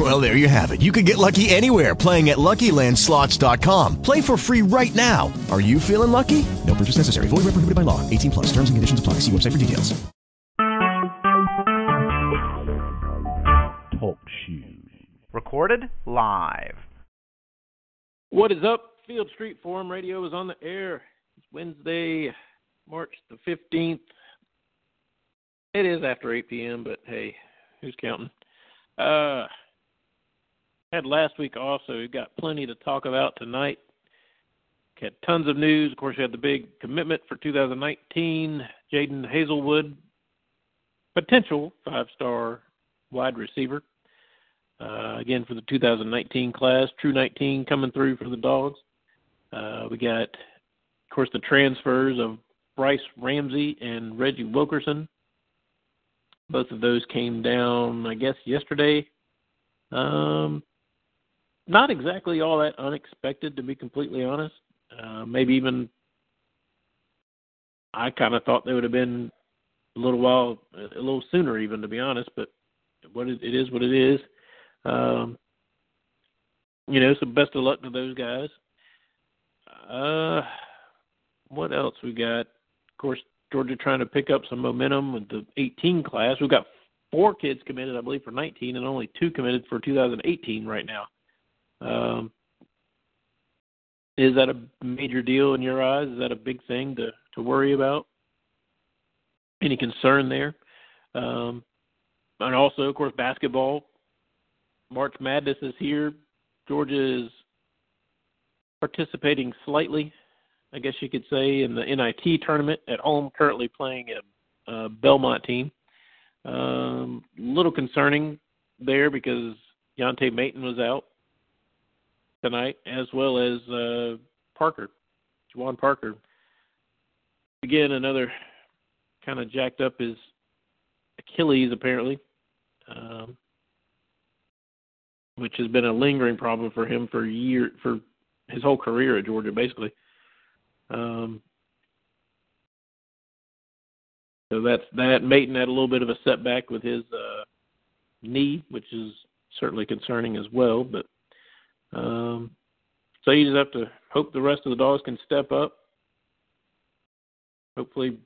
Well, there you have it. You can get lucky anywhere playing at LuckyLandSlots.com. Play for free right now. Are you feeling lucky? No purchase necessary. Void where prohibited by law. 18 plus. Terms and conditions apply. See website for details. Talk shoes. Recorded live. What is up? Field Street Forum Radio is on the air. It's Wednesday, March the 15th. It is after 8 p.m., but hey, who's counting? Uh, had last week off, so we've got plenty to talk about tonight. Had tons of news. Of course, we had the big commitment for 2019. Jadon Haselwood, potential five-star wide receiver. Uh, again, for the 2019 class, True 19 coming through for the Dogs. Uh, we got, of course, the transfers of Brice Ramsey and Reggie Wilkerson. Both of those came down, I guess, yesterday. Um, not exactly all that unexpected, to be completely honest. Uh, maybe even I kind of thought they would have been a little while, a little sooner, even to be honest. But what it, it is, what it is. Um, you know, so best of luck to those guys. Uh, what else we got? Of course, Georgia trying to pick up some momentum with the 18 class. We've got four kids committed, I believe, for 19, and only two committed for 2018 right now. Um, is that a major deal in your eyes? Is that a big thing to to worry about? Any concern there? Um, and also, of course, basketball. March Madness is here. Georgia is participating slightly, I guess you could say, in the NIT tournament at home. Currently playing a, a Belmont team. A um, little concerning there because Deontay Maten was out tonight, as well as uh, Parker, Juwan Parker. Again, another kind of jacked up his Achilles apparently, um, which has been a lingering problem for him for year for his whole career at Georgia, basically. Um, so that's that. Maten had a little bit of a setback with his uh, knee, which is certainly concerning as well. But um, so you just have to hope the rest of the dogs can step up. Hopefully,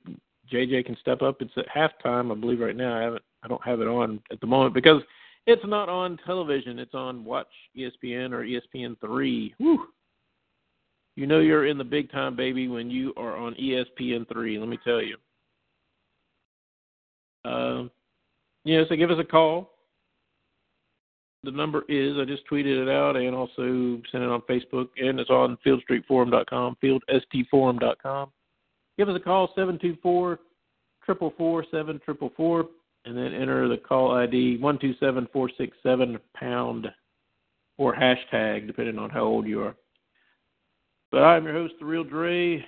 JJ can step up. It's at halftime, I believe, right now. I haven't, I don't have it on at the moment because it's not on television. It's on Watch ESPN or ESPN three. You know you're in the big time, baby, when you are on ESPN three. Let me tell you. Um, you know, so give us a call the number is, I just tweeted it out and also sent it on Facebook, and it's on fieldstreetforum.com, fieldstforum.com. Give us a call, 724 444 and then enter the call ID 127467 pound or hashtag, depending on how old you are. But I'm your host, The Real Dre,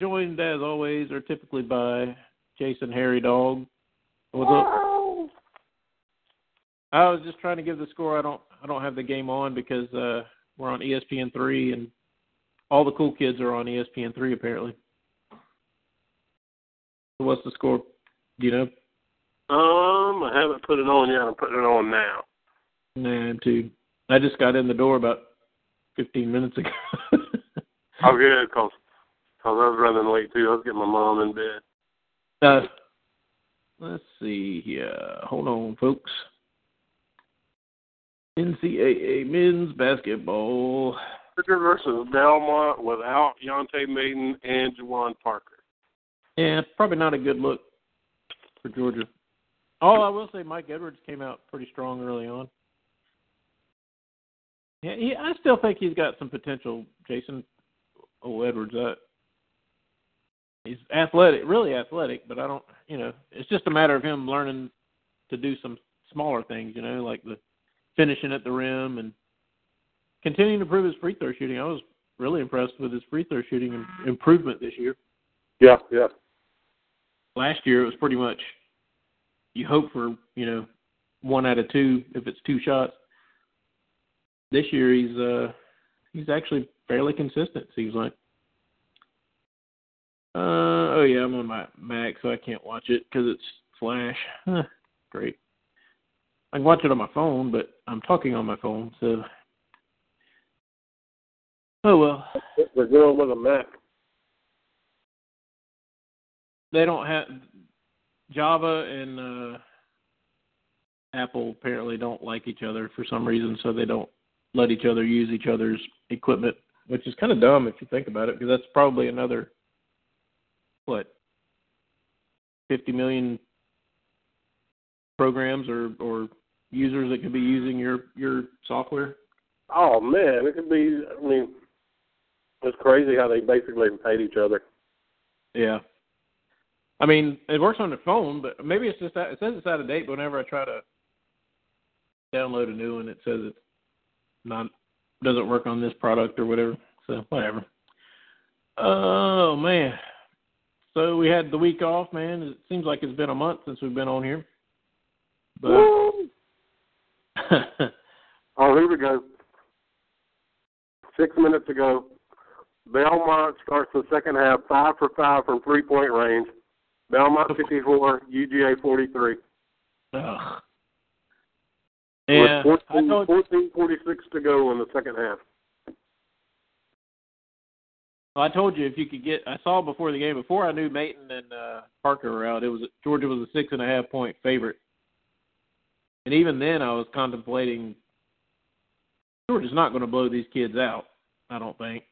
joined as always, or typically by Jason Harry Dog. What's up? I was just trying to give the score. I don't I don't have the game on because uh, we're on ESPN three and all the cool kids are on ESPN three apparently. So what's the score? Do you know? Um, I haven't put it on yet. I'm putting it on now. Nah, too. I just got in the door about 15 minutes ago. oh, good, cause, cause I was running late too. I was getting my mom in bed. Uh, let's see here. Hold on, folks. NCAA men's basketball. Georgia versus Belmont without Deontay Maten and Juwan Parker. Yeah, probably not a good look for Georgia. Oh, I will say Mike Edwards came out pretty strong early on. Yeah, he, I still think he's got some potential, Jason. Oh, Edwards. Uh, he's athletic, really athletic, but I don't, you know, it's just a matter of him learning to do some smaller things, you know, like the finishing at the rim and continuing to improve his free throw shooting. I was really impressed with his free throw shooting improvement this year. Yeah, yeah. last year it was pretty much you hope for you know one out of two if it's two shots. This year he's uh he's actually fairly consistent. Seems like. Uh oh yeah, I'm on my Mac, so I can't watch it because it's Flash. Huh, great. I can watch it on my phone, but I'm talking on my phone, so. Oh well. They're going with a Mac. They don't have Java and uh Apple apparently don't like each other for some reason, so they don't let each other use each other's equipment, which is kind of dumb if you think about it, because that's probably another what 50 million programs or or users that could be using your your software. Oh man, it could be. I mean, it's crazy how they basically paid each other. Yeah. I mean, it works on the phone, but maybe it's just that it says it's out of date. But whenever I try to download a new one, it says it's not doesn't work on this product or whatever. So whatever. Oh man. So we had the week off, man. It seems like it's been a month since we've been on here. But oh, here we go. Six minutes ago, Belmont starts the second half five for five from three point range. Belmont 54, UGA 43. Ugh. Yeah, I 14, told 14 46 to go in the second half. Well, I told you if you could get. I saw before the game, before I knew Maten and uh, Parker were out, it was Georgia was a six and a half point favorite, and even then I was contemplating. Georgia's not going to blow these kids out. I don't think.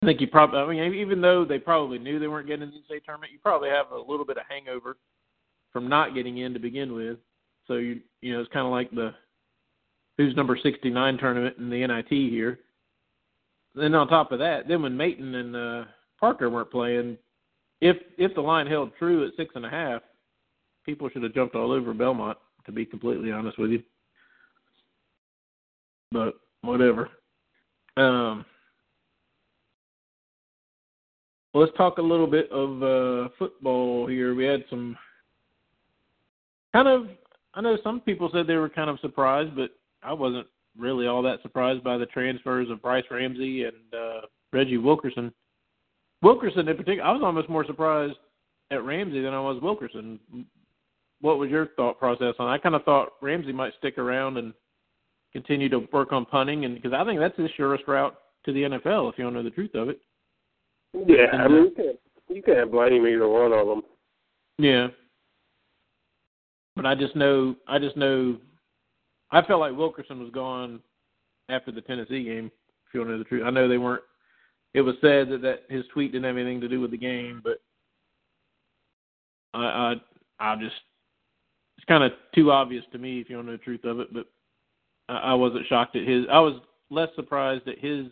I think you probably. I mean, even though they probably knew they weren't getting in the NCAA tournament, you probably have a little bit of hangover from not getting in to begin with. So you you know it's kind of like the who's number sixty nine tournament in the NIT here. Then on top of that, then when Maten and uh, Parker weren't playing, if if the line held true at six and a half, people should have jumped all over Belmont. To be completely honest with you, but whatever. Um, let's talk a little bit of uh, football here. We had some kind of. I know some people said they were kind of surprised, but I wasn't really all that surprised by the transfers of Brice Ramsey and uh, Reggie Wilkerson. Wilkerson in particular, I was almost more surprised at Ramsey than I was Wilkerson. What was your thought process on? I kind of thought Ramsey might stick around and continue to work on punting, and because I think that's his surest route to the NFL, if you don't know the truth of it. Yeah, I uh, mean you can't you can't blame either one of them. Yeah. But I just know I just know I felt like Wilkerson was gone after the Tennessee game, if you want to know the truth. I know they weren't it was said that, that his tweet didn't have anything to do with the game, but I I I just it's kind of too obvious to me if you want to know the truth of it, but I, I wasn't shocked at his I was less surprised at his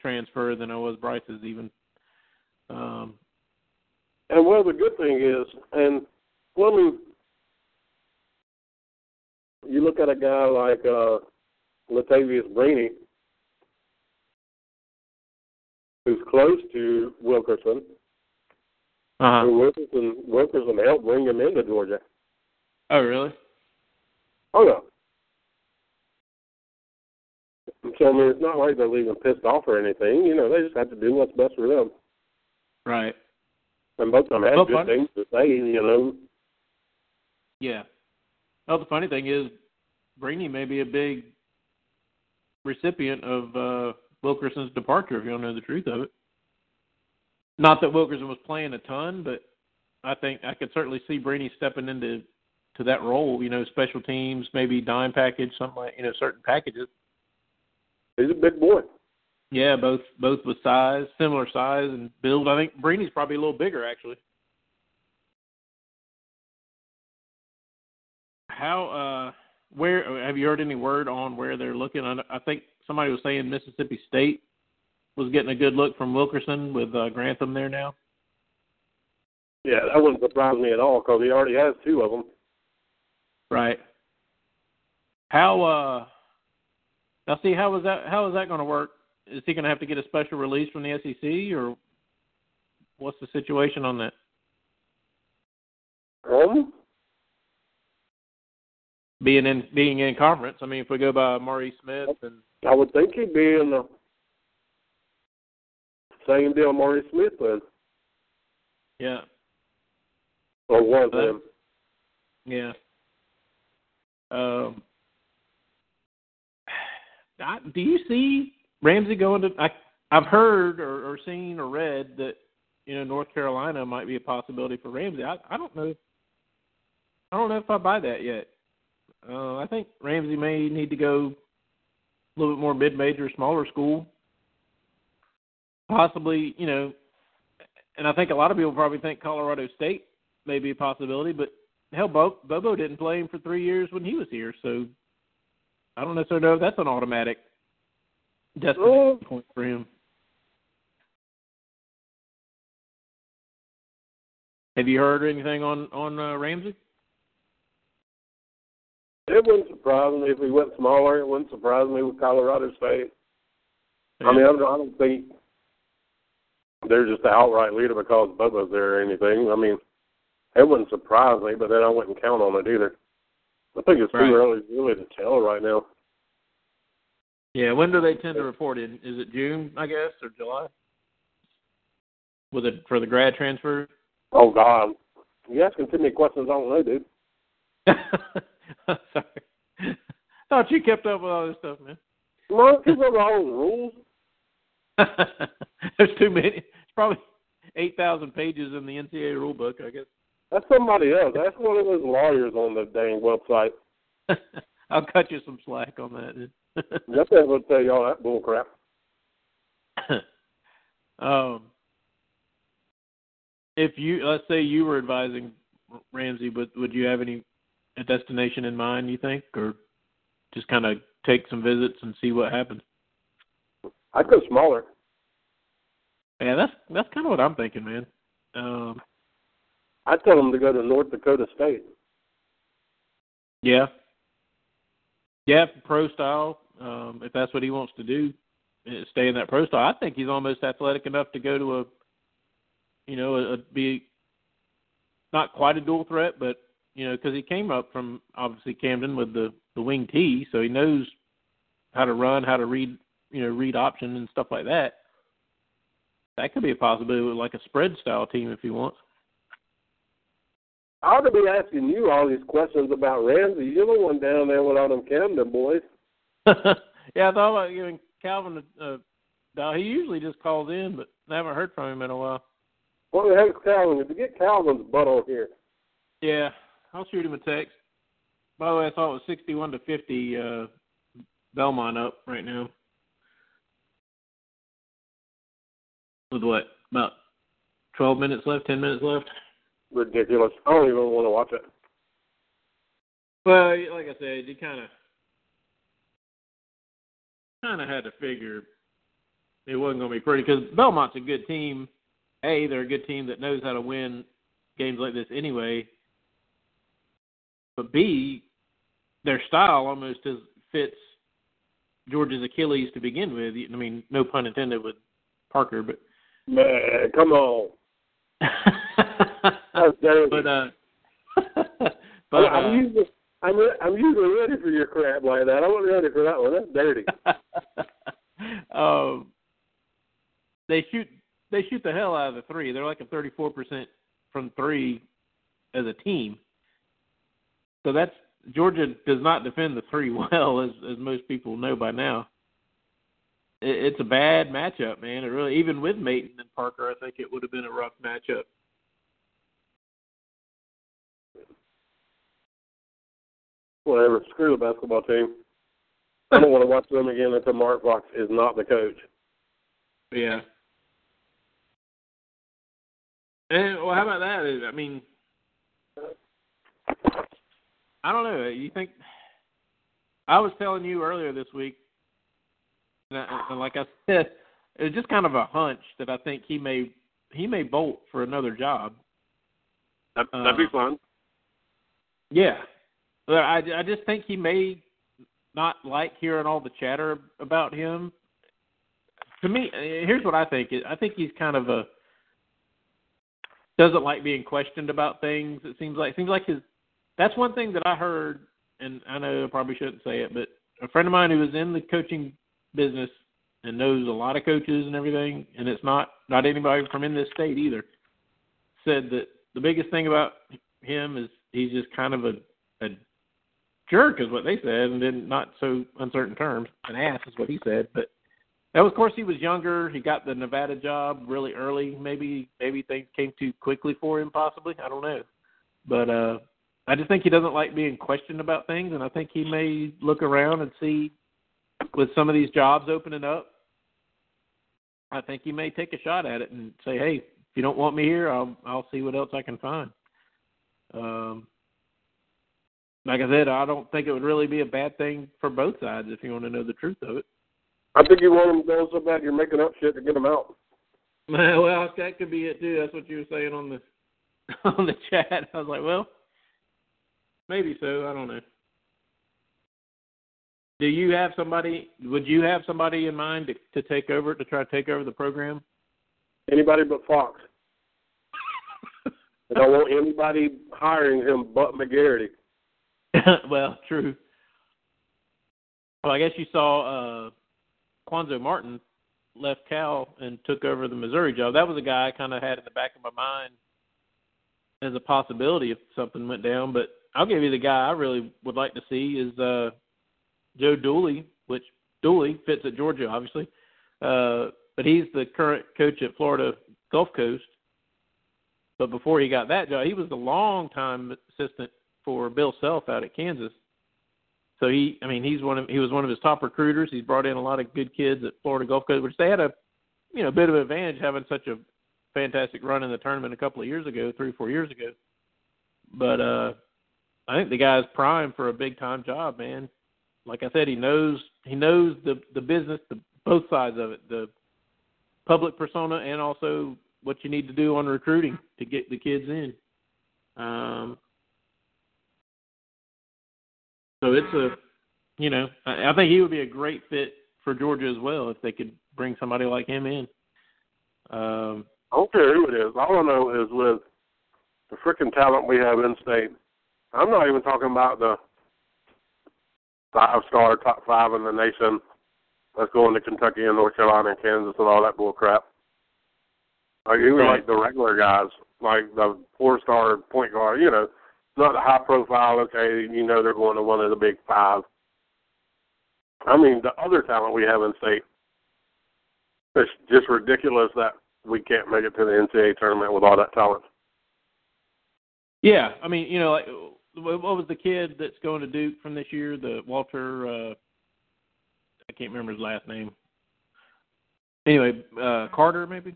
transfer than I was Brice's even. Um, And well, the good thing is, and well, I mean, you look at a guy like uh, Latavious Brini, who's close to Wilkerson. uh And Wilkerson, Wilkerson helped bring him into Georgia. Oh, really? Oh yeah. So I mean, it's not like they're leaving pissed off or anything. You know, they just have to do what's best for them. Right. And both of them had Well, good fun- things to say. You know, Yeah. Well, the funny thing is, Brini may be a big recipient of uh, Wilkerson's departure, if you don't know the truth of it. Not that Wilkerson was playing a ton, but I think I could certainly see Brini stepping into to that role. You know, special teams, maybe dime package, something like you know, certain packages. he's a big boy. Yeah, both both with size, similar size and build. I think Brini's probably a little bigger actually. How uh where have you heard any word on where they're looking? I, I think somebody was saying Mississippi State was getting a good look from Wilkerson with uh, Grantham there now. Yeah, that wouldn't surprise me at all because he already has two of them. Right. How uh now see how is that how is that going to work? Is he going to have to get a special release from the SEC or what's the situation on that? Um, Being in being in conference. I mean, if we go by Maury Smith and I would think he'd be in the same deal Maury Smith was, yeah, or was Uh, him. yeah. Um, I, do you see Ramsey going to? I I've heard or, or seen or read that you know North Carolina might be a possibility for Ramsey. I I don't know. I don't know if I buy that yet. Uh, I think Ramsey may need to go a little bit more mid-major, smaller school. Possibly, you know, and I think a lot of people probably think Colorado State may be a possibility, but hell, Bo- Bobo didn't play him for three years when he was here, so I don't necessarily know if that's an automatic destination Oh. point for him. Have you heard anything on on uh, Ramsey? It wouldn't surprise me if he went smaller. It wouldn't surprise me with Colorado State. I mean, I don't, I don't think they're just the outright leader because Bubba's there or anything. I mean, it wouldn't surprise me, but then I wouldn't count on it either. I think it's too early really to tell right now. yeah. When do they tend to report in? Is it June, I guess, or July? With it for the grad transfer? Oh God, you asking too many questions I don't know, dude. Sorry. Thought you kept up with all this stuff, man. No, up with all the rules. There's too many. It's probably eight thousand pages in the NCAA rule book, I guess. That's somebody else. That's one of those lawyers on the dang website. I'll cut you some slack on that. That's what tell y'all that bull crap. um, if you let's say you were advising Ramsey, would would you have any a destination in mind? You think, or just kind of take some visits and see what happens? I'd go smaller. Yeah, that's that's kind of what I'm thinking, man. Um, I'd tell them to go to North Dakota State. Yeah. Yeah, pro style. Um, if that's what he wants to do, eh, stay in that pro style. I think he's almost athletic enough to go to a, you know, a, a be not quite a dual threat, but you know, because he came up from obviously Camden with the the wing T, so he knows how to run, how to read, you know, read option and stuff like that. That could be a possibility with like a spread style team if he wants. I ought to be asking you all these questions about Ramsey. You're the one down there with all them Camden boys. yeah, I thought about giving Calvin a, a. He usually just calls in, but I haven't heard from him in a while. What the heck's Calvin? If you get Calvin's butt on here. Yeah, I'll shoot him a text. By the way, I saw it was sixty-one to fifty. Uh, Belmont up right now. With what? About twelve minutes left. Ten minutes left. Ridiculous. I don't even want to watch it. Well, like I said, you kind of kind of had to figure it wasn't going to be pretty because Belmont's a good team. A, they're a good team that knows how to win games like this anyway. But B, their style almost is, fits Georgia's Achilles to begin with. I mean, no pun intended with Parker, but Man, come on. Dirty. but uh, but I'm, uh, I'm usually I'm I'm usually ready for your crap like that. I wasn't ready for that one. That's dirty. um, they shoot they shoot the hell out of the three. They're like a thirty four percent from three as a team. So that's Georgia does not defend the three well, as as most people know by now. It, it's a bad matchup, man. It really even with Maten and Parker, I think it would have been a rough matchup. Whatever. Screw the basketball team. I don't want to watch them again until Mark Fox is not the coach. Yeah. And well, how about that? I mean, I don't know. You think? I was telling you earlier this week, and, I, and like I said, it's just kind of a hunch that I think he may he may bolt for another job. That, that'd be Uh, fun. Yeah, but I I just think he may not like hearing all the chatter about him. To me, here's what I think. I think he's kind of a doesn't like being questioned about things. It seems like seems like his that's one thing that I heard, and I know I probably shouldn't say it, but a friend of mine who was in the coaching business and knows a lot of coaches and everything, and it's not not anybody from in this state either, said that the biggest thing about him is he's just kind of a, a jerk, is what they said, and in not so uncertain terms. An ass is what he said, but that was, of course, he was younger. He got the Nevada job really early. Maybe maybe things came too quickly for him, possibly. I don't know, but uh, I just think he doesn't like being questioned about things, and I think he may look around and see with some of these jobs opening up. I think he may take a shot at it and say, "Hey, if you don't want me here, I'll I'll see what else I can find." Um, like I said, I don't think it would really be a bad thing for both sides if you want to know the truth of it. I think you want them to so bad you're making up shit to get them out. Well, that could be it too. That's what you were saying on the on the chat. I was like, well, maybe so. I don't know. Do you have somebody? Would you have somebody in mind to, to take over to try to take over the program? Anybody but Fox. I don't want anybody hiring him but McGarity. well, true. Well, I guess you saw uh Cuonzo Martin left Cal and took over the Missouri job. That was a guy I kind of had in the back of my mind as a possibility if something went down. But I'll give you the guy I really would like to see is uh, Joe Dooley, which Dooley fits at Georgia, obviously. Uh, but he's the current coach at Florida Gulf Coast. But before he got that job, he was a long time assistant for Bill Self out at Kansas. So he, I mean, he's one of he was one of his top recruiters. He's brought in a lot of good kids at Florida Gulf Coast, which they had a, you know, bit of an advantage having such a fantastic run in the tournament a couple of years ago, three four years ago. But uh I think the guy's prime for a big time job, man. Like I said, he knows he knows the the business, the both sides of it, the public persona and also what you need to do on recruiting to get the kids in. Um, so it's a, you know, I, I think he would be a great fit for Georgia as well if they could bring somebody like him in. Um, I don't care who it is. All I know is with the freaking talent we have in state. I'm not even talking about the five star top five in the nation. Let's go into Kentucky and North Carolina and Kansas and all that bull crap. Like even Right. like the regular guys, like the four star point guard, you know, not the high profile, okay, you know they're going to one of the big five. I mean the other talent we have in state. It's just ridiculous that we can't make it to the NCAA tournament with all that talent. Yeah, I mean, you know, like what what was the kid that's going to Duke from this year? The Walter, uh I can't remember his last name. Anyway, uh Carter maybe,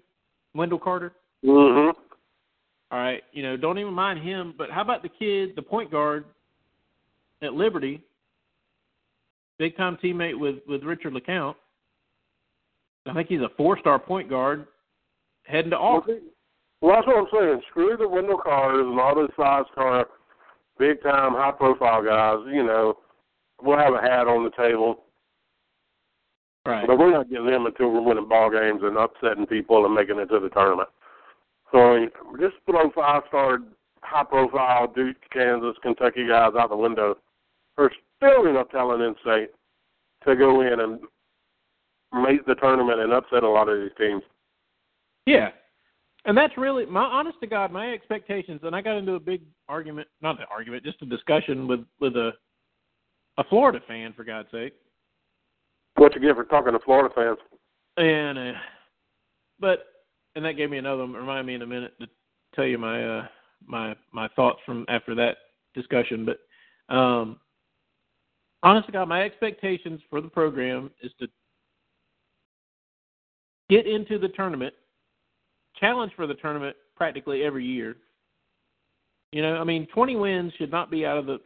Wendell Carter. Mhm. All right, you know, don't even mind him. But how about the kid, the point guard at Liberty, big time teammate with with Richard LeCounte. I think he's a four star point guard heading to Auburn. Well, that's what I'm saying. Screw the Wendell Carters and all those five star, big time, high profile guys. You know, we'll have a hat on the table, Right. but we're not getting them until we're winning ball games and upsetting people and making it to the tournament. So just throw five star, high profile Duke, Kansas, Kentucky guys out the window. There's still enough talent in state to go in and make the tournament and upset a lot of these teams. Yeah. And that's really my honest to God, my expectations and I got into a big argument not an argument, just a discussion with with a a Florida fan for God's sake. What you get for talking to Florida fans? And uh but and that gave me another remind me in a minute to tell you my uh my my thoughts from after that discussion. But um honest to God, my expectations for the program is to get into the tournament, challenge for the tournament practically every year. You know, I mean, 20 wins should not be out of the,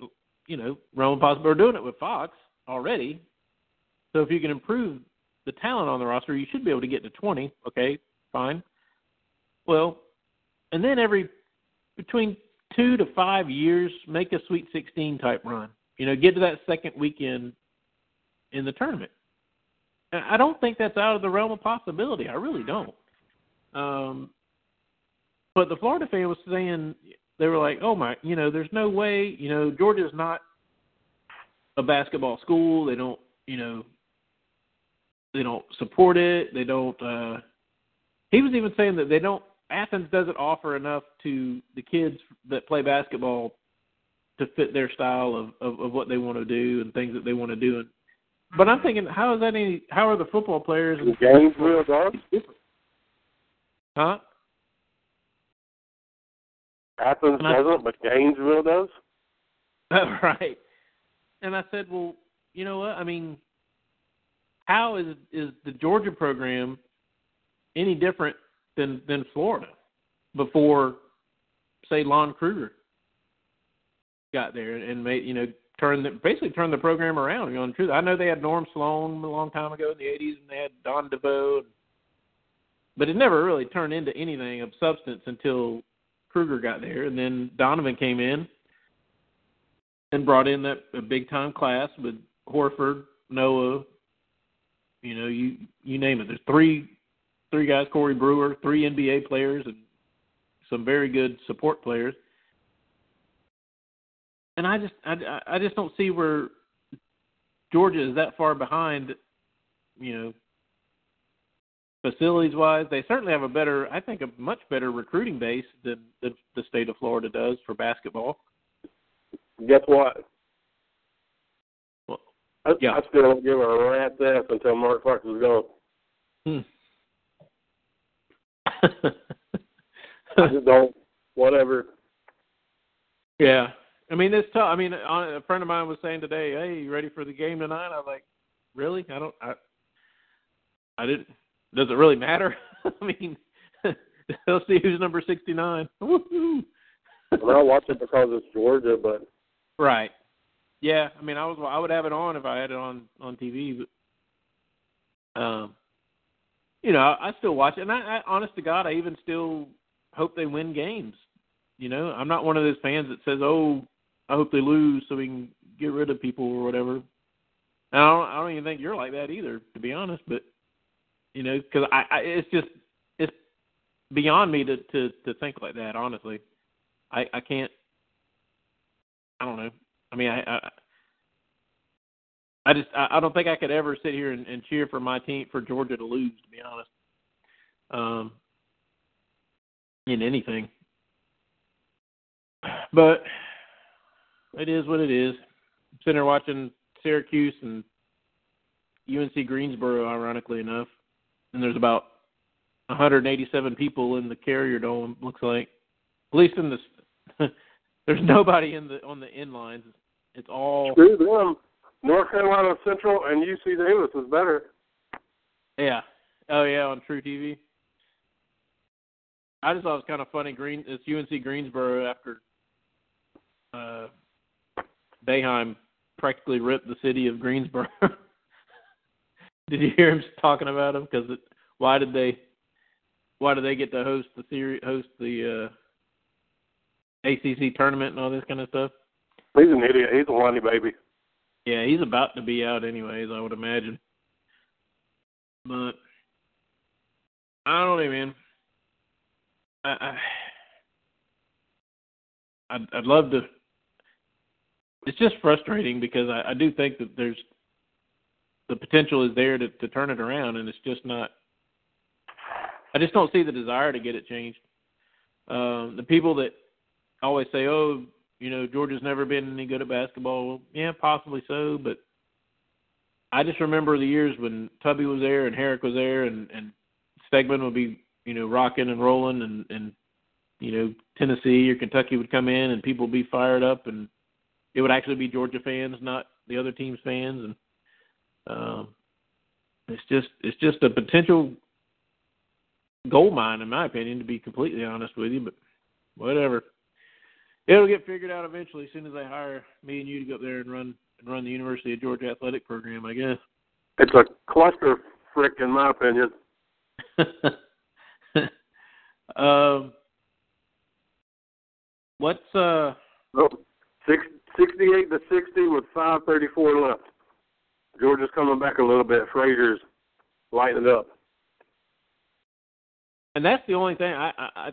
you know, realm of possible. We're doing it with Fox already. So if you can improve the talent on the roster, you should be able to get to 20. Okay, fine. Well, and then every between two to five years, make a Sweet 16 type run. You know, get to that second weekend in the tournament. I don't think that's out of the realm of possibility. I really don't. Um, but the Florida fan was saying they were like, "Oh my, you know, there's no way, you know, Georgia's not a basketball school. They don't, you know, they don't support it. They don't." uh He was even saying that they don't. Athens doesn't offer enough to the kids that play basketball to fit their style of of, of what they want to do and things that they want to do. And, but I'm thinking, how is that any? How are the football players? In Gainesville does. Huh? Athens And I- doesn't, but Gainesville does. right. And I said, well, you know what? I mean, how is is the Georgia program any different than than Florida before, say, Lon Kruger got there and made you know turned the, basically turned the program around. You know, the truth. I know they had Norm Sloan a long time ago in the '80s, and they had Don DeVoe, but it never really turned into anything of substance until Kruger got there, and then Donovan came in and brought in that a big time class with Horford, Noah, you know, you you name it. There's three three guys, Corey Brewer, three NBA players and some very good support players. And I just I, I just don't see where Georgia is that far behind, you know, facilities wise. They certainly have a better I think a much better recruiting base than, than the state of Florida does for basketball. Guess what? Well, I, yeah. I still don't give a rat's ass until Mark Fox is gone. Hmm. I just don't. Whatever. Yeah, I mean it's tough. I mean, a friend of mine was saying today, "Hey, you ready for the game tonight?" I'm like, "Really? I don't. I, I didn't. Does it really matter? I mean, they'll see who's number sixty-nine. Woo-hoo. And I watch it because it's Georgia, but right? Yeah. I mean, I was. I would have it on if I had it on on TV, but um, you know, I, still watch it, and I, I, honest to God, I even still hope they win games. You know, I'm not one of those fans that says, "Oh, I hope they lose so we can get rid of people or whatever." And I don't, I don't even think you're like that either, to be honest. But you know, because I, I, it's just it's beyond me to to to think like that. Honestly, I I can't. I don't know. I mean, I I, I just I, don't think I could ever sit here and, and cheer for my team for Georgia to lose. To be honest, um, in anything. But it is what it is. I'm sitting there watching Syracuse and UNC Greensboro, ironically enough, and there's about 187 people in the Carrier Dome. Looks like, at least in the, there's nobody in the on the end lines. It's all screw them. North Carolina Central and UC Davis is better. yeah. Oh yeah, on True TV. I just thought it was kind of funny. Green, it's UNC Greensboro after uh, Boeheim practically ripped the city of Greensboro. did you hear him talking about them? Because why did they? Why did they get to host the series, host the uh, ACC tournament and all this kind of stuff? He's an idiot. He's a whiny baby. Yeah, he's about to be out anyways, I would imagine. But I don't know, man. I, I I'd, love to. It's just frustrating because I, I do think that there's the potential is there to, to turn it around, and it's just not. I just don't see the desire to get it changed. Um, the people that always say, "Oh, you know, Georgia's never been any good at basketball." Yeah, possibly so, but I just remember the years when Tubby was there and Harrick was there, and and Stegeman would be, you know, rocking and rolling, and and you know, Tennessee or Kentucky would come in, and people would be fired up, and it would actually be Georgia fans, not the other team's fans, and um, it's just it's just a potential gold mine, in my opinion, to be completely honest with you. But whatever, it'll get figured out eventually. As soon as they hire me and you to go up there and run and run the University of Georgia athletic program, I guess. It's a cluster frick, in my opinion. um, what's uh? Oh, six, 68 to 60 with 5:34 left. Georgia's coming back a little bit. Frazier's lighting it up. And that's the only thing I, I, I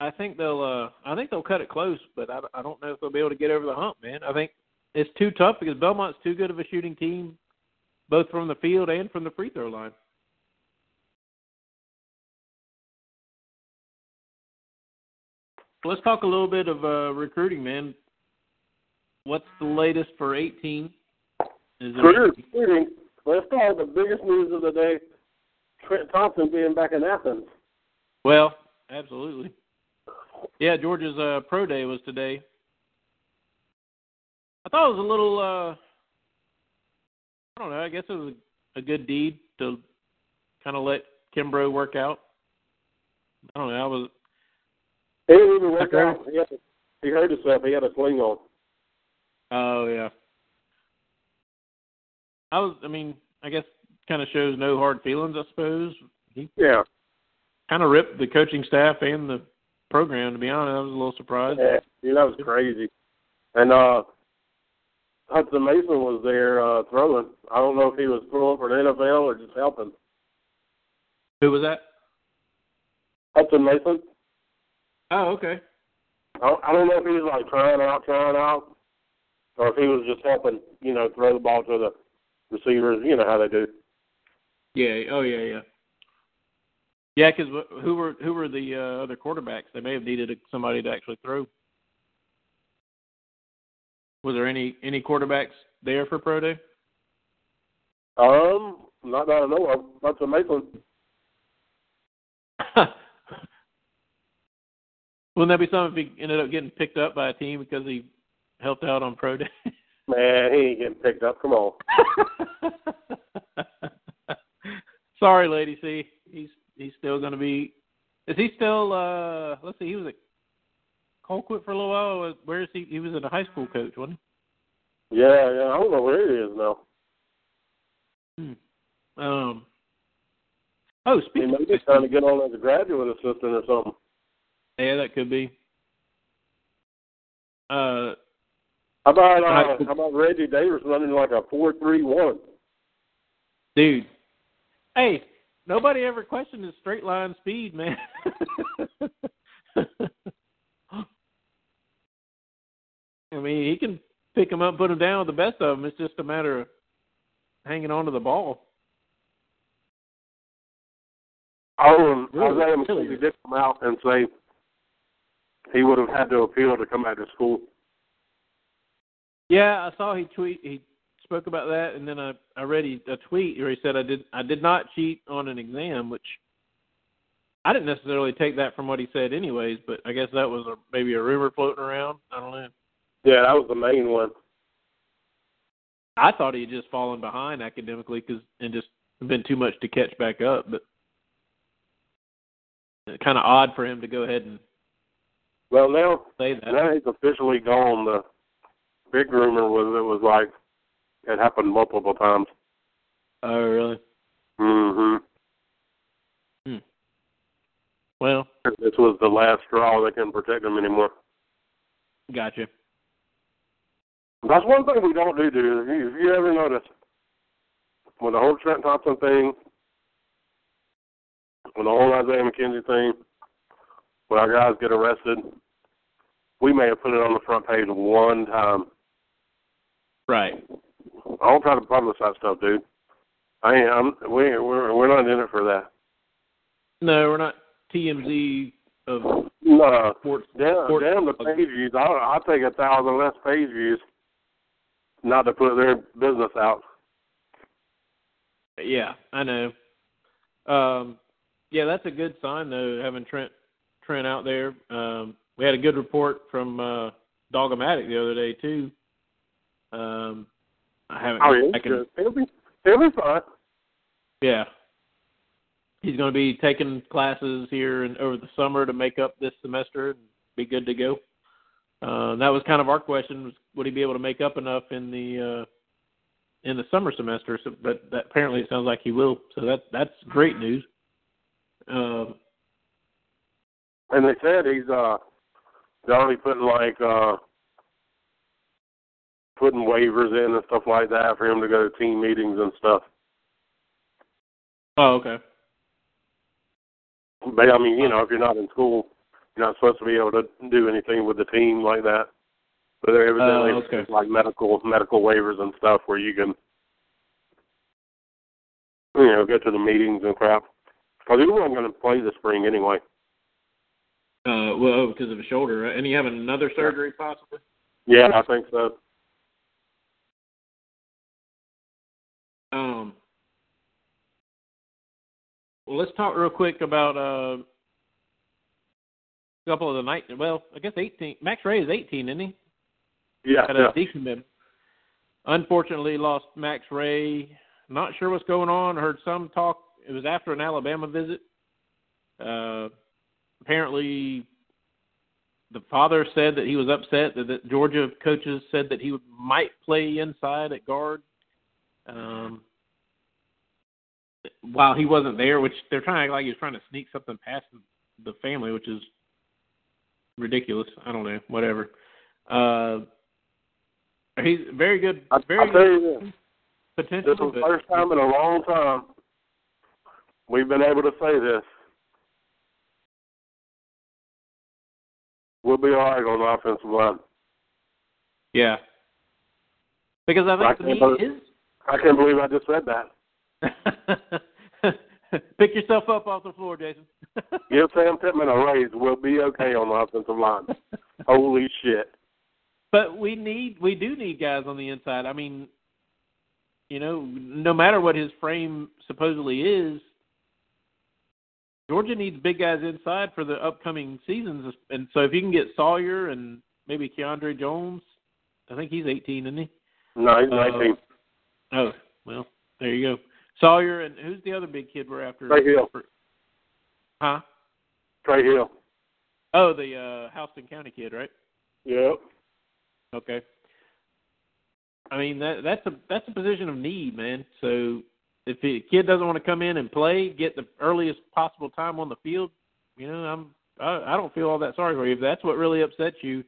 I think they'll uh I think they'll cut it close, but I I don't know if they'll be able to get over the hump, man. I think it's too tough because Belmont's too good of a shooting team, both from the field and from the free throw line. Let's talk a little bit of uh, recruiting, man. What's the latest for 18? Is recruiting. Let's with the biggest news of the day: Trent Thompson being back in Athens. Well, absolutely. Yeah, Georgia's uh, pro day was today. I thought it was a little. uh I don't know. I guess it was a, a good deed to kind of let Kimbrough work out. I don't know. I was. He didn't even work out. He, had to, he hurt himself. He had a sling on. Oh yeah. I was. I mean, I guess kind of shows no hard feelings. I suppose he Yeah. kind of ripped the coaching staff and the program. To be honest, I was a little surprised. Yeah, dude, that was crazy. And uh Hudson Mason was there uh throwing. I don't know if he was throwing for the NFL or just helping. Who was that? Hudson Mason. Oh, okay. I I don't know if he was like trying out, trying out, or if he was just helping, you know, throw the ball to the receivers. You know how they do. Yeah. Oh, yeah, yeah. Yeah, because who were who were the uh, other quarterbacks? They may have needed somebody to actually throw. Was there any any quarterbacks there for pro day? Um, not that I know of. Hudson Mason. Wouldn't that be something if he ended up getting picked up by a team because he helped out on pro day? Man, he ain't getting picked up. Come on. Sorry, Lady C. He's he's still going to be. Is he still? uh Let's see. He was a Colquitt for a little while. Where is he? He was a high school coach, wasn't he? Yeah, yeah. I don't know where he is now. Hmm. Um. Oh, He speaking. may be trying to get on as a graduate assistant or something. Yeah, that could be. Uh, How about uh, how about Reggie Davis running like a four three one? dude. Hey, nobody ever questioned his straight line speed, man. I mean, he can pick him up, put him down with the best of them. It's just a matter of hanging on to the ball. Oh, and Really? Isaiah Really? McKenzie did come out and say he would have had to appeal to come back to school. Yeah, I saw he tweet. He spoke about that, and then I I read a tweet where he said I did I did not cheat on an exam, which I didn't necessarily take that from what he said, anyways. But I guess that was a, maybe a rumor floating around. I don't know. Yeah, that was the main one. I thought he had just fallen behind academically because and just been too much to catch back up. But kind of odd for him to go ahead and Well, now say that. now he's officially gone. The big rumor was it was like it happened multiple times. Oh, really? Mm hmm Well, This was the last straw that can protect him anymore. gotcha. That's one thing we don't do, dude. If you, ever notice, when the whole Trent Thompson thing, when the whole Isaiah McKenzie thing, when our guys get arrested, we may have put it on the front page one time. Right. I don't try to publicize stuff, dude. I ain't. I'm, we we're we're not in it for that. No, we're not TMZ of No, sports. damn, sports damn the page views. I I'll take a thousand less page views, not to put their business out. Yeah, I know. Um, yeah, that's a good sign though, having Trent Trent out there. Um, we had a good report from uh, Dogomatic the other day too. Um, I haven't. Oh yeah, I can, he'll be he'll be fine. yeah. He's going to be taking classes here and over the summer to make up this semester and be good to go. Uh, that was kind of our question: was would he be able to make up enough in the uh, in the summer semester? So, but that, apparently, it sounds like he will. So that that's great news. Um, And they said he's uh they're already putting like uh putting waivers in and stuff like that for him to go to team meetings and stuff. oh, okay. But I mean, you know, if you're not in school, You're not supposed to be able to do anything with the team like that. But there evidently Oh, okay. like medical medical waivers and stuff where you can, you know, go to the meetings and crap. Because he wasn't going to play this spring anyway. Uh, well, because of his shoulder, right? and you having another surgery possibly. Yeah, I think so. Um. Well, let's talk real quick about uh, a couple of the night. Well, I guess eighteen. Max Wray is eighteen, isn't he? Yeah, At yeah. a decommitted. Unfortunately, lost Max Wray. Not sure what's going on. Heard some talk. It was after an Alabama visit. Uh, apparently, the father said that he was upset that, that Georgia coaches said that he would, might play inside at guard. Um, while he wasn't there, which they're trying to act like he was trying to sneak something past the family, which is ridiculous. I don't know, whatever. Uh, he's very good, I, very I tell good you this. potential. This is the first time in a long time we've been able to say this. We'll be all right on the offensive line. Yeah. Because I I think need believe- I can't believe I just said that. pick yourself up off the floor, Jason. Give Sam Pittman a raise. We'll be okay on the offensive line. Holy shit. But we need we do need guys on the inside. I mean, you know, no matter what his frame supposedly is, Georgia needs big guys inside for the upcoming seasons. And so if you can get Salyer and maybe Keandre Jones, I think he's 18, isn't he? No, he's Uh, 19. Oh, well, there you go. Salyer and who's the other big kid we're after? Trey Hill. Huh? Trey Hill. Oh, the uh Houston County kid, right? Yep. Okay. I mean that that's a that's a position of need, man. So if the kid doesn't want to come in and play, get the earliest possible time on the field, you know, I'm I, I don't feel all that sorry for you. If that's what really upsets you,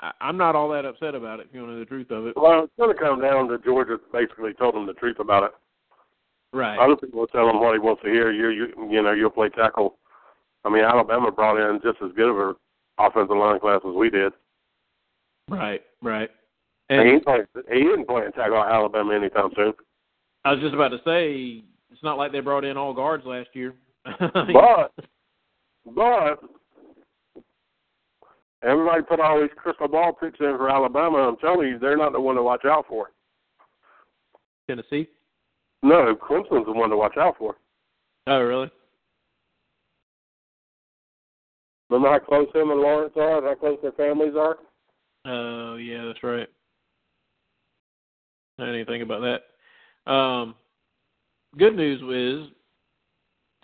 I, I'm not all that upset about it. If you want to know the truth of it, Well, it's going to come down to Georgia basically told him the truth about it. right? Other people will tell him what he wants to hear. You, you, you know, you'll play tackle. I mean, Alabama brought in just as good of an offensive line class as we did. Right, right. And And he, playing, he isn't playing tackle at Alabama anytime soon. I was just about to say, it's not like they brought in all guards last year. But, but, everybody put all these crystal ball picks in for Alabama. I'm telling you, they're not the one to watch out for. Tennessee. No, Clemson's the one to watch out for. Oh, really? Remember how close him and Lawrence are, and how close their families are? Oh, yeah, that's right. I didn't think about that. Um, good news is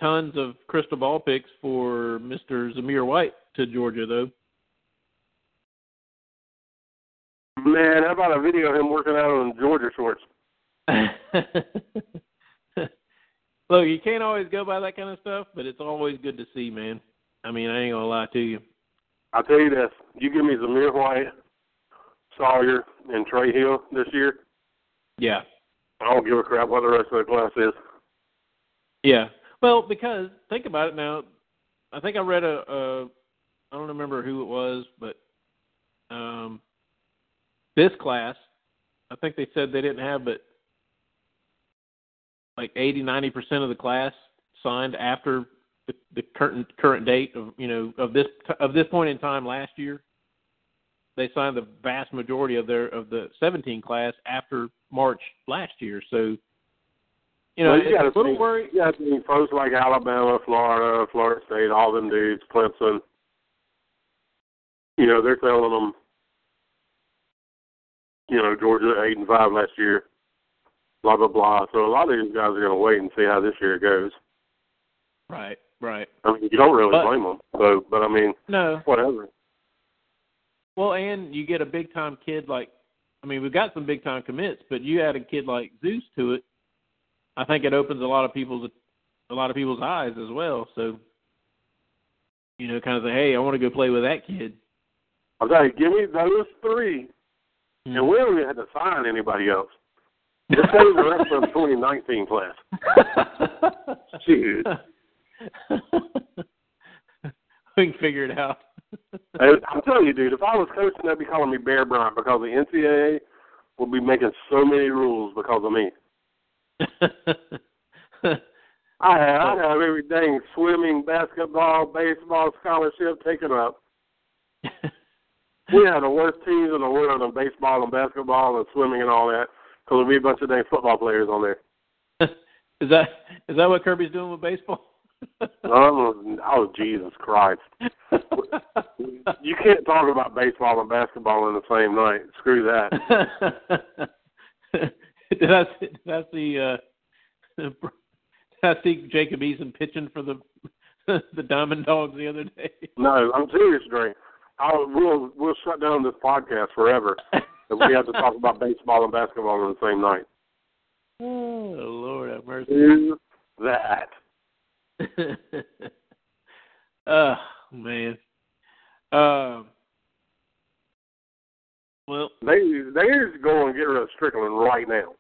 tons of crystal ball picks for Mr. Zamir White to Georgia, though. Man, how about a video of him working out in Georgia shorts? Look, you can't always go by that kind of stuff, but it's always good to see, man. I mean, I ain't gonna lie to you. I'll tell you this: you give me Zamir White, Salyer, and Trey Hill this year, Yeah, I don't give a crap what the rest of the class is. yeah. Well, because think about it now. I think I read a, a I don't remember who it was, but um, this class, I think they said they didn't have but like eighty, ninety percent of the class signed after the, the current current date of you know of this of this point in time last year. They signed the vast majority of their of the 17 class after March last year. So, you know, Well, you gotta a little worry. Have folks like Alabama, Florida, Florida State, all them dudes, Clemson. You know, they're telling them, you know, Georgia eight and five last year, blah blah blah. So a lot of these guys are going to wait and see how this year goes. Right, right. I mean, you don't really But- blame them. So, but I mean, No, whatever. Well, and you get a big time kid like, I mean, we've got some big time commits, but you add a kid like Zeus to it, I think it opens a lot of people's a lot of people's eyes as well. So, you know, kind of say, hey, I want to go play with that kid. You, give me those three, Hmm. and we don't even have to sign anybody else. Just save the rest of the 2019 class. Dude. we can figure it out. I'm telling you, dude, if I was coaching, they'd be calling me Bear Bryant because the NCAA will be making so many rules because of me. I have, I have every dang swimming, basketball, baseball scholarship taken up. We have the worst teams in the world in baseball and basketball and swimming and all that because there'll be a bunch of dang football players on there. is that is that what Kirby's doing with baseball? oh, oh, Jesus Christ! you can't talk about baseball and basketball in the same night. Screw that. did I did I see uh, did I see Jacob Eason pitching for the the Diamond Dogs the other day? No, I'm serious, Dre. I'll, we'll we'll shut down this podcast forever if we have to talk about baseball and basketball on the same night. Oh Lord have mercy. Do that. oh man. Um. Well, they they're going to get rid of Stricklin right now.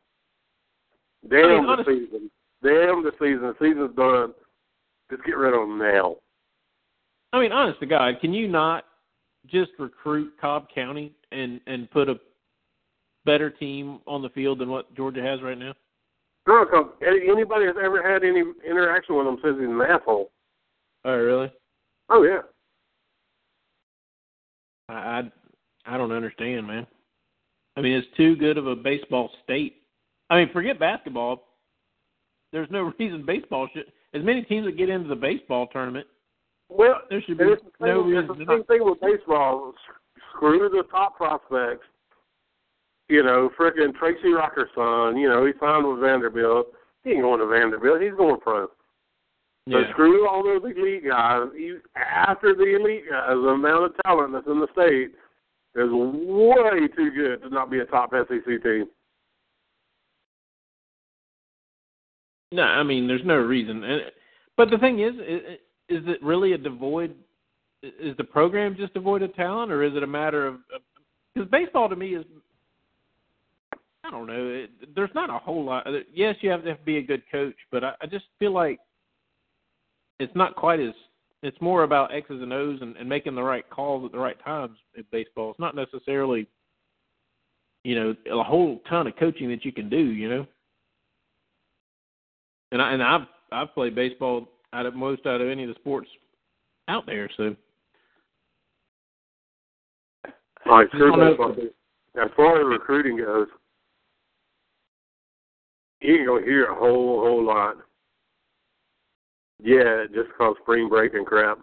Damn I mean, the honestly, season. Damn the season. The season's done. Just get rid of him now. I mean, honest to God, can you not just recruit Cobb County and and put a better team on the field than what Georgia has right now? No, because anybody that's ever had any interaction with him says he's an asshole. Oh, really? Oh yeah. I, I I don't understand, man. I mean, it's too good of a baseball state. I mean, forget basketball. There's no reason baseball should. As many teams that get into the baseball tournament, well, there should be it's the no thing, reason. It's the same thing with baseball. Screw the top prospects. You know, frickin' Tracy Rockerson. You know, he signed with Vanderbilt. He ain't going to Vanderbilt. He's going pro. So Yeah. screw all those elite guys. You, after the elite guys, the amount of talent that's in the state is way too good to not be a top SEC team. No, I mean, there's no reason. But the thing is, is, it really a devoid? Is the program just devoid of talent, or is it a matter of? Because baseball to me is, I don't know. It, there's not a whole lot. Uh, yes, you have to, have to be a good coach, but I, I just feel like it's not quite as. It's more about X's and O's and, and making the right calls at the right times in baseball. It's not necessarily, you know, a whole ton of coaching that you can do. You know and I and I've I've played baseball out of most out of any of the sports out there. So All right, screw I don't know. baseball. As far as recruiting goes, you ain't gonna hear a whole whole lot. Yeah, just cause spring break and crap.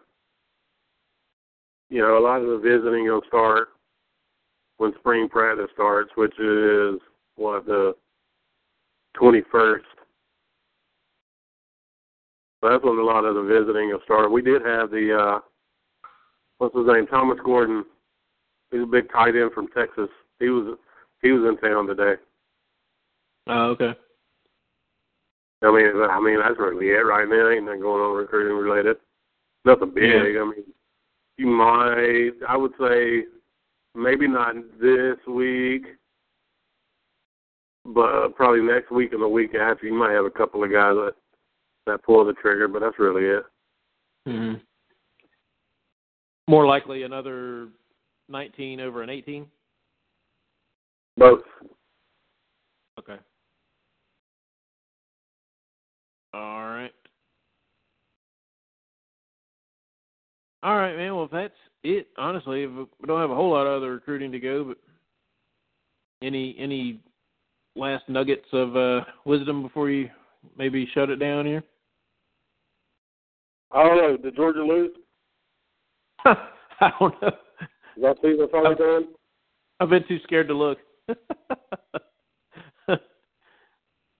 You know, a lot of the visiting will start when spring practice starts, which is what the twenty first. That's when a lot of the visiting will start. We did have the uh what's his name, Thomas Gordon. He's a big tight end from Texas. He was he was in town today. oh, okay. I mean, I mean that's really it right now. Ain't nothing going on recruiting related. Nothing big. Yeah. I mean, you might. I would say maybe not this week, but probably next week and the week after. You might have a couple of guys that that pull the trigger, but that's really it. hmm More likely another 19 over an 18. Both. Okay. All right. All right, man. Well, if that's it, honestly, we don't have a whole lot of other recruiting to go, but any any last nuggets of uh, wisdom before you maybe shut it down here? I don't know. Did Georgia lose? I don't know. Is that season finally done? I've been too scared to look. uh,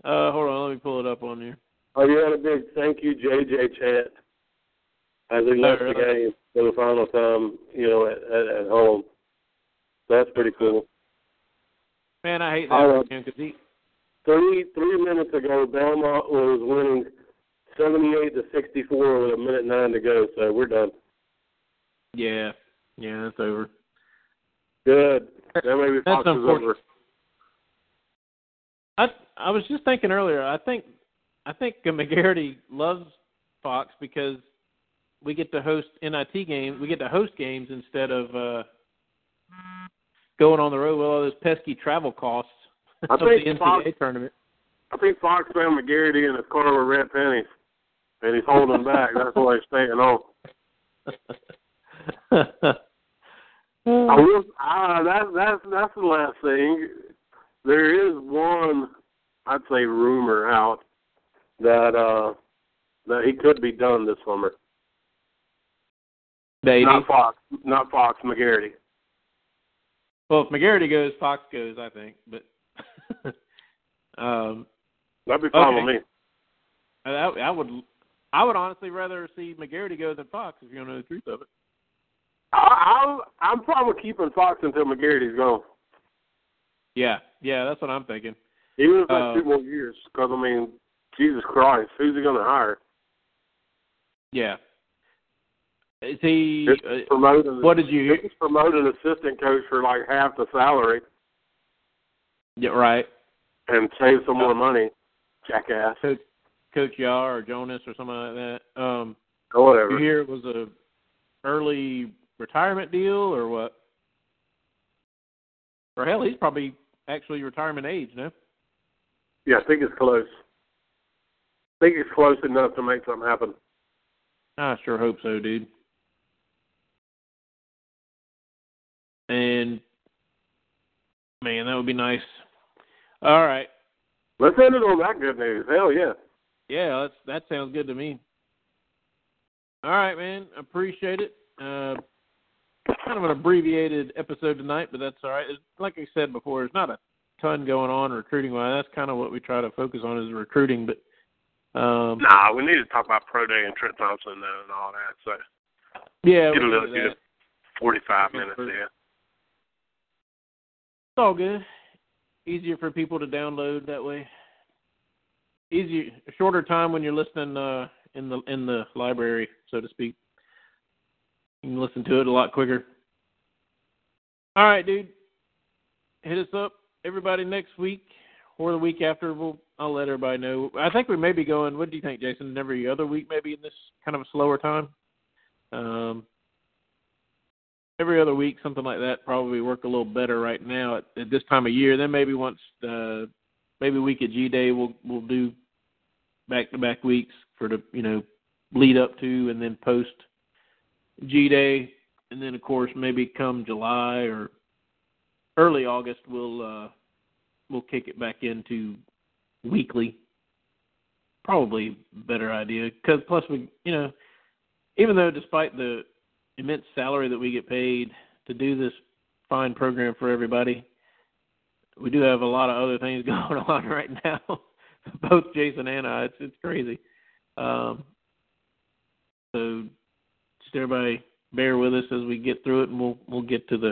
hold on, let me pull it up on you. Oh, you had a big thank you, JJ chant as he left the game for the final time, you know, at, at, at home. That's pretty cool. Man, I hate that All for right. him because he. Three three minutes ago, Belmont was winning seventy-eight to sixty-four with a minute nine to go. So we're done. Yeah, yeah, that's over. Good. That maybe That's Fox is over. I I was just thinking earlier. I think I think McGarity loves Fox because we get to host NIT games. We get to host games instead of uh, going on the road with all those pesky travel costs I of the NCAA Fox- tournament. I think Fox found McGarity in his car with red pennies, and he's holding back. That's why he's staying on. I will. Ah, that that's that's the last thing. There is one, I'd say, rumor out that uh that he could be done this summer. Baby. Not Fox, not Fox McGarity. Well, if McGarity goes, Fox goes. I think, but um, That'd be fine Okay. with me. I, I would, I would honestly rather see McGarity go than Fox if you don't know the truth of it. I, I'm I'm probably keeping Fox until McGarity's gone, Yeah, yeah, that's what I'm thinking. even if that's Uh, two more years. Because I mean, Jesus Christ, who's he going to hire? Yeah. Is he? Uh, promoting. what did you? Just promote an assistant coach for like half the salary Yeah, right. and save some more money, jackass Coach, Yar or Jonas or something like that. Um, or whatever. you hear it was a early retirement deal or what? Or hell, he's probably actually retirement age, no? Yeah, I think it's close. I think it's close enough to make something happen. I sure hope so, dude. And man, that would be nice. All right. Let's end it on that good news. Hell yeah. Yeah, that's that sounds good to me. All right, man. Appreciate it. Uh, kind of an abbreviated episode tonight, but that's all right. It's, like I said before, there's not a ton going on recruiting wise. That's kind of what we try to focus on is recruiting. But um, Nah, we need to talk about Pro Day and Trent Thompson and all that. So yeah, get a we'll little good forty-five minutes in. It's all good. Easier for people to download that way. Easier, shorter time when you're listening uh, in the in the library, so to speak. You can listen to it a lot quicker. All right, dude. Hit us up, everybody. Next week or the week after, we'll I'll let everybody know. I think we may be going. What do you think, Jason? Every other week, maybe in this kind of a slower time. Um, every other week, something like that, probably work a little better right now at, at this time of year. Then maybe once, uh, maybe week at G Day, we'll we'll do back to back weeks for the you know lead up to and then post G Day, and then of course maybe come July or early August we'll uh, we'll kick it back into weekly. Probably better idea because plus we you know even though despite the immense salary that we get paid to do this fine program for everybody. We do have a lot of other things going on right now. Both Jason and I, it's it's crazy. Um, so just everybody bear with us as we get through it, and we'll we'll get to the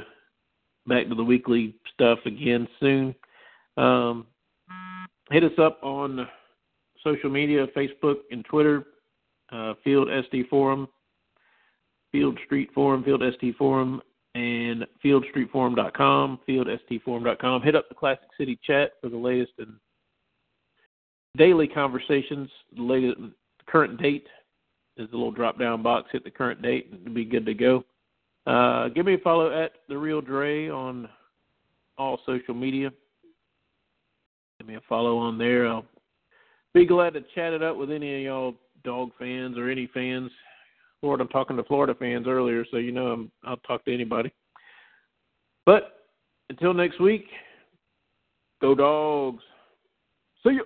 back to the weekly stuff again soon. Um, hit us up on social media, Facebook and Twitter, uh, Field SD Forum, Field Street Forum, Field ST Forum, and fieldstreetforum.com, fieldstforum.com. Hit up the Classic City chat for the latest and daily conversations. The latest current date is the little drop down box. Hit the current date and be good to go. Uh, give me a follow at the Real Dre on all social media. Give me a follow on there. I'll be glad to chat it up with any of y'all dog fans or any fans. Lord, I'm talking to Florida fans earlier, so you know I'm, I'll talk to anybody. But until next week, go dogs. See you.